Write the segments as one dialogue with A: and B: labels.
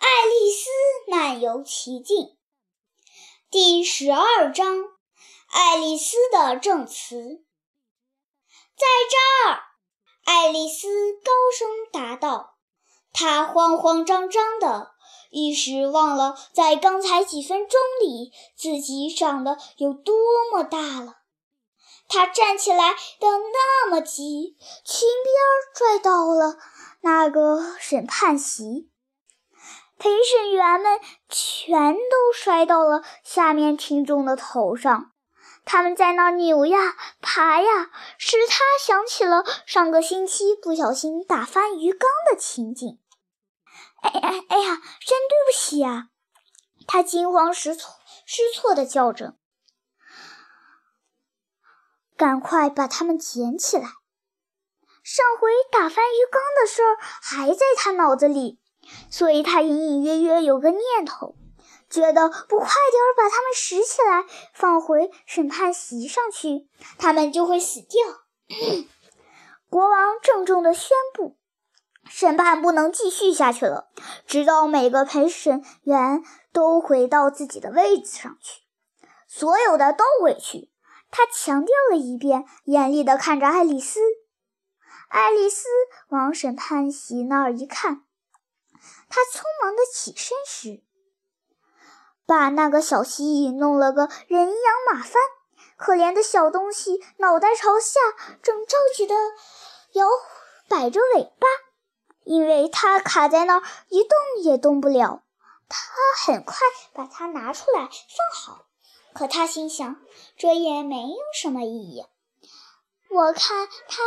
A: 爱丽丝漫游奇境第十二章：爱丽丝的证词。在这儿，爱丽丝高声答道。她慌慌张张的，一时忘了在刚才几分钟里自己长得有多么大了。她站起来的那么急，裙边拽到了那个审判席。陪审员们全都摔到了下面听众的头上，他们在那扭呀爬呀，使他想起了上个星期不小心打翻鱼缸的情景。哎哎哎呀，真对不起啊！他惊慌失措失措地叫着：“赶快把它们捡起来！”上回打翻鱼缸的事儿还在他脑子里。所以他隐隐约约有个念头，觉得不快点把他们拾起来放回审判席上去，他们就会死掉。国王郑重地宣布：“审判不能继续下去了，直到每个陪审员都回到自己的位子上去，所有的都回去。”他强调了一遍，严厉地看着爱丽丝。爱丽丝往审判席那儿一看。他匆忙的起身时，把那个小蜥蜴弄了个人仰马翻，可怜的小东西脑袋朝下，正着急的摇摆着尾巴，因为它卡在那儿一动也动不了。他很快把它拿出来放好，可他心想，这也没有什么意义。我看他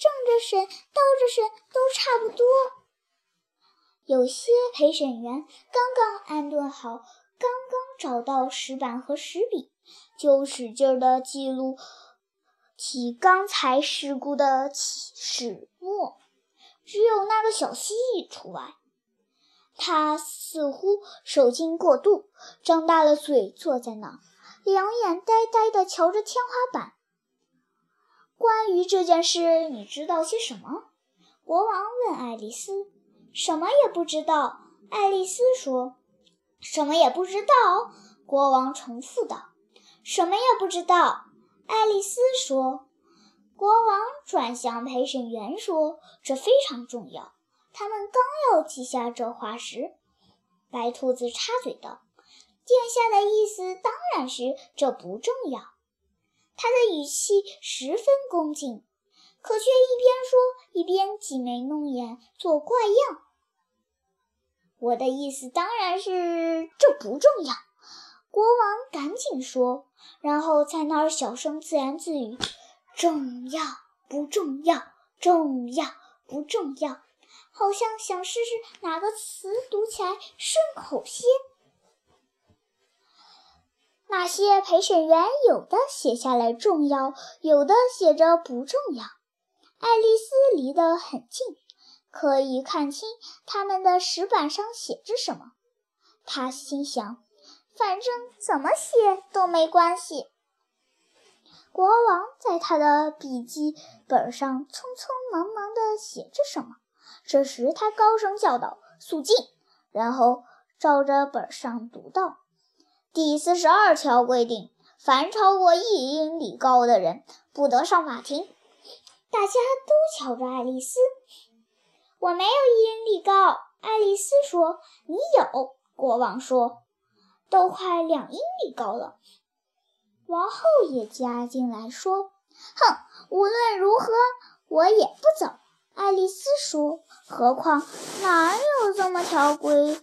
A: 正着身、倒着身都差不多。有些陪审员刚刚安顿好，刚刚找到石板和石笔，就使劲地记录起刚才事故的起始末。只有那个小蜥蜴除外，他似乎受惊过度，张大了嘴坐在那儿，两眼呆呆地瞧着天花板。关于这件事，你知道些什么？国王问爱丽丝。什么也不知道，爱丽丝说。什么也不知道，国王重复道。什么也不知道，爱丽丝说。国王转向陪审员说：“这非常重要。”他们刚要记下这话时，白兔子插嘴道：“殿下的意思当然是这不重要。”他的语气十分恭敬。可却一边说一边挤眉弄眼，做怪样。我的意思当然是这不重要。国王赶紧说，然后在那儿小声自言自语：“重要不重要？重要不重要？”好像想试试哪个词读起来顺口些。那些陪审员有的写下来重要，有的写着不重要。爱丽丝离得很近，可以看清他们的石板上写着什么。她心想：“反正怎么写都没关系。”国王在他的笔记本上匆匆忙忙地写着什么。这时，他高声叫道：“肃静！”然后照着本上读道：“第四十二条规定，凡超过一英里高的人，不得上法庭。”大家都瞧着爱丽丝。我没有一英里高，爱丽丝说。你有，国王说。都快两英里高了。王后也加进来说。哼，无论如何，我也不走。爱丽丝说。何况哪有这么条规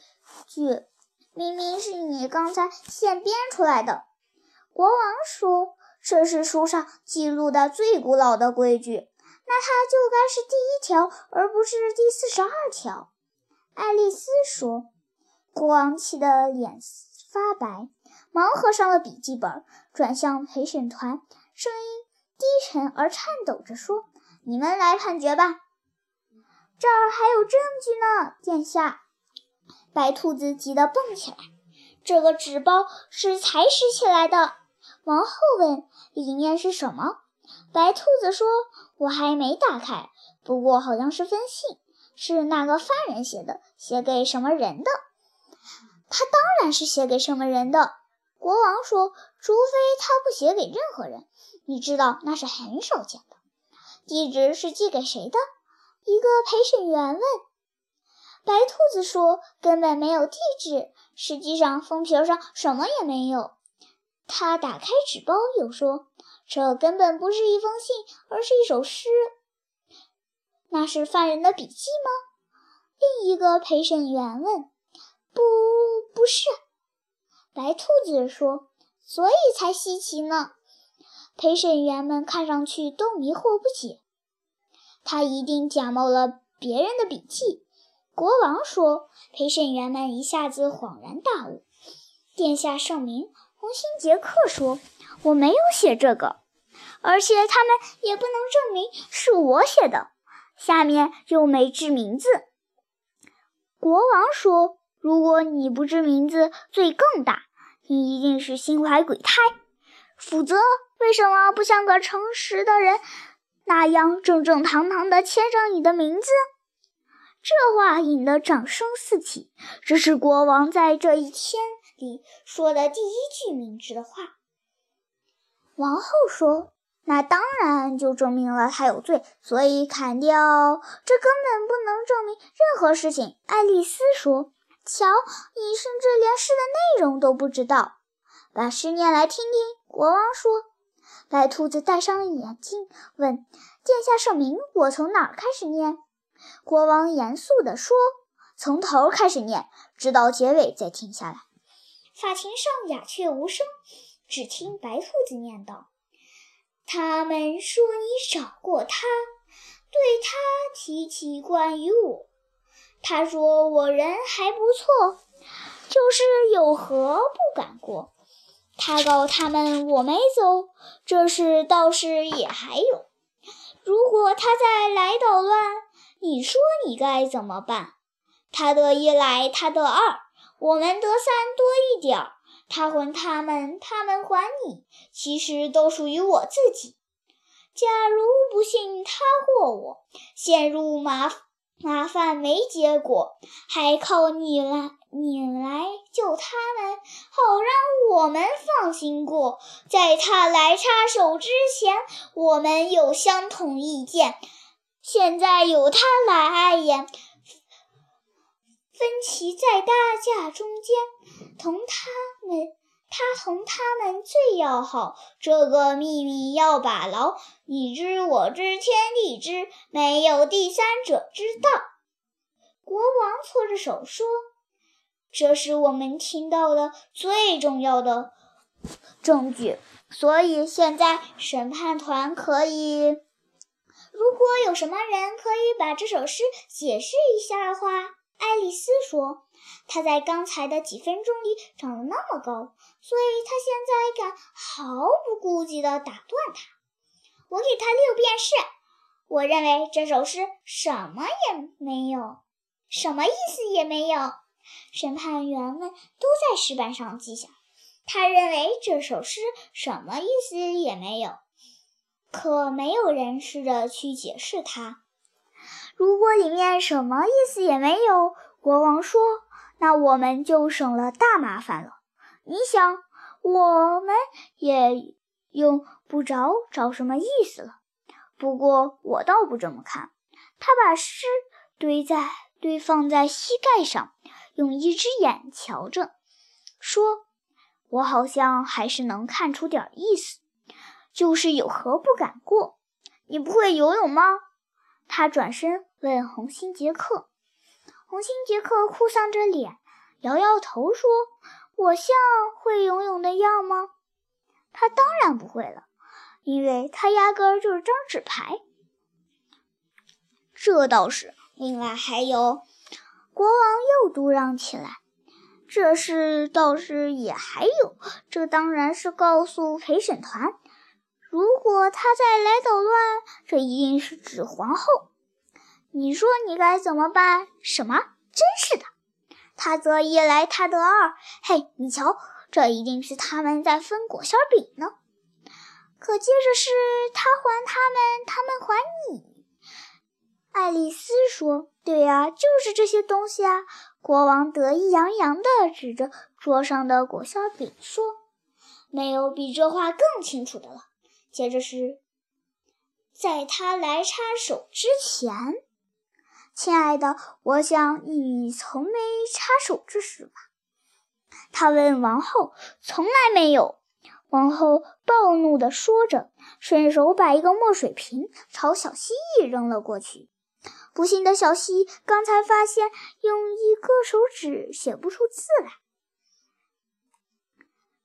A: 矩？明明是你刚才现编出来的。国王说。这是书上记录的最古老的规矩。那它就该是第一条，而不是第四十二条。”爱丽丝说。国王气得脸发白，忙合上了笔记本，转向陪审团，声音低沉而颤抖着说：“你们来判决吧。”这儿还有证据呢，殿下！白兔子急得蹦起来。这个纸包是才拾起来的。王后问：“里面是什么？”白兔子说：“我还没打开，不过好像是封信，是那个犯人写的，写给什么人的。”他当然是写给什么人的。国王说：“除非他不写给任何人，你知道那是很少见的。”地址是寄给谁的？一个陪审员问。白兔子说：“根本没有地址，实际上封皮上什么也没有。”他打开纸包，又说：“这根本不是一封信，而是一首诗。”那是犯人的笔记吗？另一个陪审员问。“不，不是。”白兔子说，“所以才稀奇呢。”陪审员们看上去都迷惑不解。他一定假冒了别人的笔记。国王说：“陪审员们一下子恍然大悟。”殿下圣明，红心杰克说：“我没有写这个，而且他们也不能证明是我写的。”下面又没指名字。国王说：“如果你不知名字，罪更大。你一定是心怀鬼胎，否则为什么不像个诚实的人那样正正堂堂地签上你的名字？”这话引得掌声四起。这是国王在这一天里说的第一句明智的话。王后说：“那当然就证明了他有罪，所以砍掉。这根本不能证明任何事情。”爱丽丝说：“瞧，你甚至连诗的内容都不知道。把诗念来听听。”国王说。白兔子戴上了眼镜，问：“殿下圣明，我从哪儿开始念？”国王严肃地说：“从头开始念，直到结尾再停下来。”法庭上鸦雀无声，只听白兔子念道：“他们说你找过他，对他提起关于我。他说我人还不错，就是有何不敢过。他告他们我没走，这事倒是也还有。如果他再来捣乱。”你说你该怎么办？他得一来，他得二，我们得三多一点儿。他还他们，他们还你，其实都属于我自己。假如不幸他或我陷入麻麻烦没结果，还靠你来，你来救他们，好让我们放心过。在他来插手之前，我们有相同意见。现在由他来碍眼，分歧在大家中间，同他们，他同他们最要好。这个秘密要把牢，你知我知天地知，没有第三者知道。国王搓着手说：“这是我们听到的最重要的证据，所以现在审判团可以。”如果有什么人可以把这首诗解释一下的话，爱丽丝说：“她在刚才的几分钟里长得那么高，所以她现在敢毫不顾忌地打断他。我给他六便士。我认为这首诗什么也没有，什么意思也没有。审判员们都在石板上记下，他认为这首诗什么意思也没有。”可没有人试着去解释它。如果里面什么意思也没有，国王说，那我们就省了大麻烦了。你想，我们也用不着找什么意思了。不过我倒不这么看。他把诗堆在堆放在膝盖上，用一只眼瞧着，说：“我好像还是能看出点意思。”就是有何不敢过？你不会游泳吗？他转身问红心杰克。红心杰克哭丧着脸，摇摇头说：“我像会游泳的样吗？”他当然不会了，因为他压根儿就是张纸牌。这倒是。另外还有，国王又嘟囔起来：“这事倒是也还有。这当然是告诉陪审团。”如果他再来捣乱，这一定是指皇后。你说你该怎么办？什么？真是的！他则一来，他得二。嘿，你瞧，这一定是他们在分果馅饼呢。可接着是他还他们，他们还你。爱丽丝说：“对呀，就是这些东西啊。”国王得意洋洋地指着桌上的果馅饼说：“没有比这话更清楚的了。”接着是：“在他来插手之前，亲爱的，我想你从没插手这事吧？”他问王后：“从来没有。”王后暴怒地说着，顺手把一个墨水瓶朝小蜥蜴扔了过去。不幸的小蜥刚才发现用一个手指写不出字来，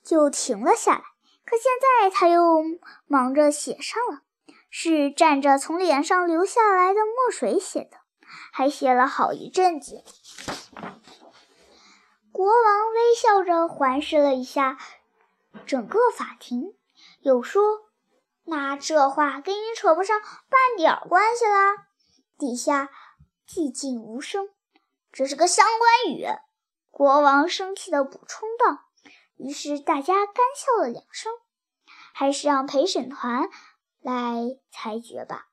A: 就停了下来。可现在他又忙着写上了，是蘸着从脸上流下来的墨水写的，还写了好一阵子。国王微笑着环视了一下整个法庭，又说：“那这话跟你扯不上半点关系啦。”底下寂静无声，这是个相关语。国王生气地补充道。于是大家干笑了两声。还是让陪审团来裁决吧。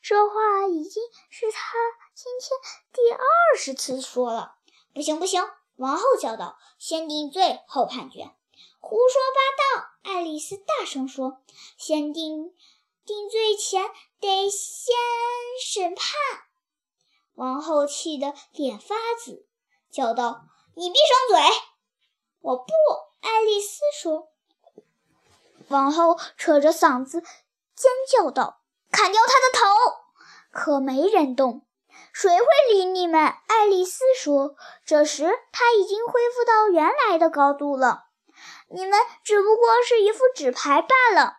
A: 这话已经是他今天第二十次说了。不行，不行！王后叫道：“先定罪后判决。”胡说八道！爱丽丝大声说：“先定定罪前得先审判。”王后气得脸发紫，叫道：“你闭上嘴！”我不，爱丽丝说。王后扯着嗓子尖叫道：“砍掉他的头！”可没人动。谁会理你们？爱丽丝说。这时她已经恢复到原来的高度了。你们只不过是一副纸牌罢了。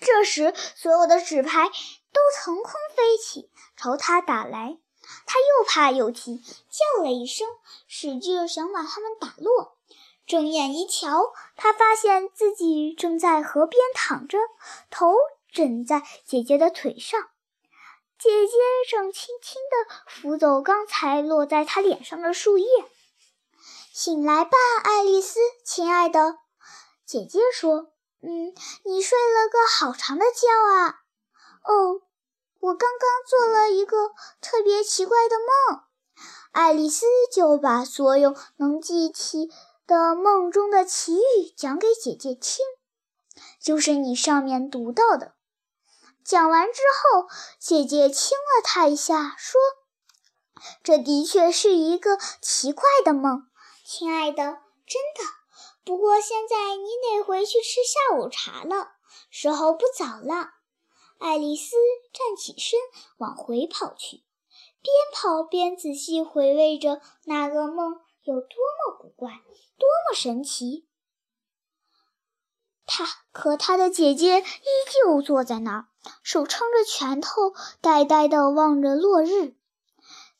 A: 这时，所有的纸牌都腾空飞起，朝他打来。他又怕又急，叫了一声，使劲想把它们打落。睁眼一瞧，他发现自己正在河边躺着，头枕在姐姐的腿上，姐姐正轻轻地拂走刚才落在他脸上的树叶。醒来吧，爱丽丝，亲爱的，姐姐说：“嗯，你睡了个好长的觉啊。”哦，我刚刚做了一个特别奇怪的梦。爱丽丝就把所有能记起。的梦中的奇遇讲给姐姐听，就是你上面读到的。讲完之后，姐姐亲了他一下，说：“这的确是一个奇怪的梦，亲爱的，真的。不过现在你得回去吃下午茶了，时候不早了。”爱丽丝站起身，往回跑去，边跑边仔细回味着那个梦有多么古怪。多么神奇！他可他的姐姐依旧坐在那儿，手撑着拳头，呆呆地望着落日，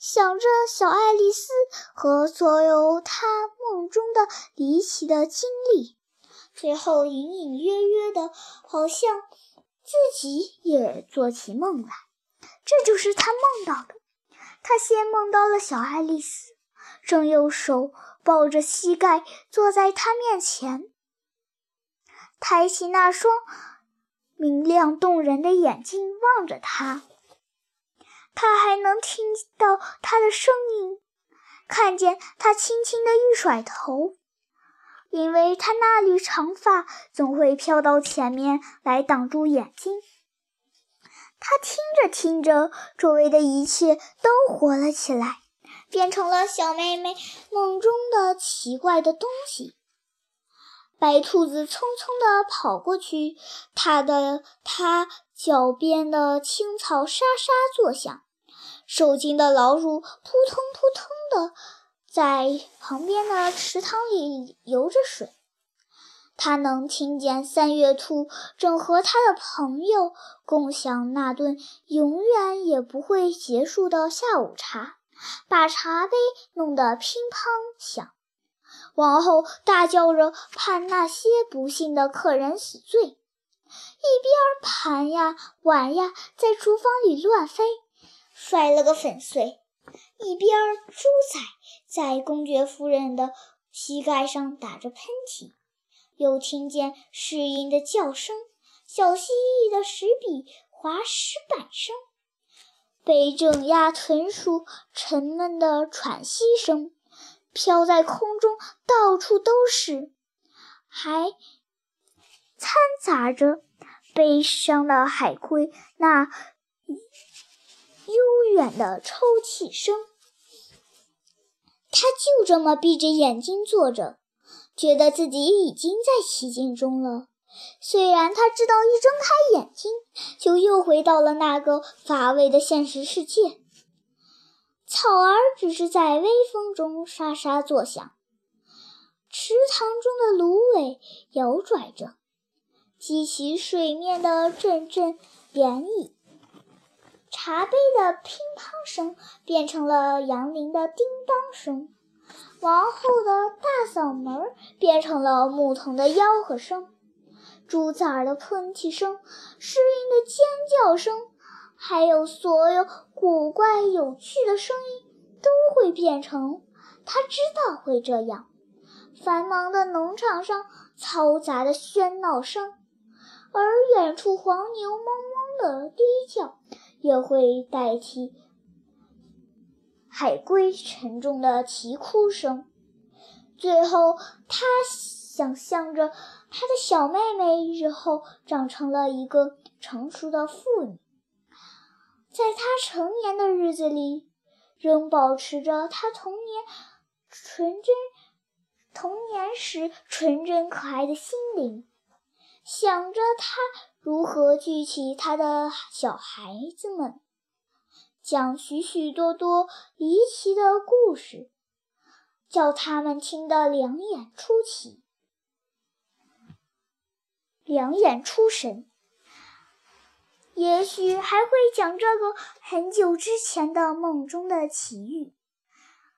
A: 想着小爱丽丝和所有她梦中的离奇的经历，最后隐隐约约的，好像自己也做起梦来。这就是他梦到的。他先梦到了小爱丽丝。正用手抱着膝盖坐在他面前，抬起那双明亮动人的眼睛望着他。他还能听到他的声音，看见他轻轻的一甩头，因为他那缕长发总会飘到前面来挡住眼睛。他听着听着，周围的一切都活了起来。变成了小妹妹梦中的奇怪的东西。白兔子匆匆地跑过去，它的它脚边的青草沙沙作响，受惊的老鼠扑通扑通地在旁边的池塘里游着水。它能听见三月兔正和他的朋友共享那顿永远也不会结束的下午茶。把茶杯弄得乒乓响，王后大叫着判那些不幸的客人死罪，一边盘呀碗呀在厨房里乱飞，摔了个粉碎；一边猪仔在公爵夫人的膝盖上打着喷嚏，又听见适应的叫声，小蜥蜴的石笔划石板声。被整压豚鼠沉闷的喘息声飘在空中，到处都是，还掺杂着悲伤的海龟那悠远的抽泣声。他就这么闭着眼睛坐着，觉得自己已经在奇境中了。虽然他知道一睁开眼睛就又回到了那个乏味的现实世界，草儿只是在微风中沙沙作响，池塘中的芦苇摇拽着，激起水面的阵阵涟漪。茶杯的乒乓声变成了杨林的叮当声，王后的大嗓门变成了牧童的吆喝声。猪崽儿的喷嚏声、狮鹰的尖叫声，还有所有古怪有趣的声音，都会变成他知道会这样。繁忙的农场上嘈杂的喧闹声，而远处黄牛嗡嗡的低叫，也会代替海龟沉重的啼哭声。最后，他想象着。他的小妹妹日后长成了一个成熟的妇女，在他成年的日子里，仍保持着他童年纯真、童年时纯真可爱的心灵。想着他如何聚起他的小孩子们，讲许许多多离奇的故事，叫他们听得两眼出奇。两眼出神，也许还会讲这个很久之前的梦中的奇遇，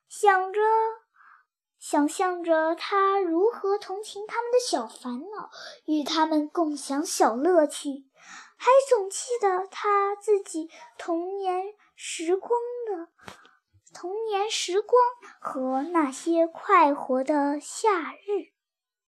A: 想着，想象着他如何同情他们的小烦恼，与他们共享小乐趣，还总记得他自己童年时光的童年时光和那些快活的夏日。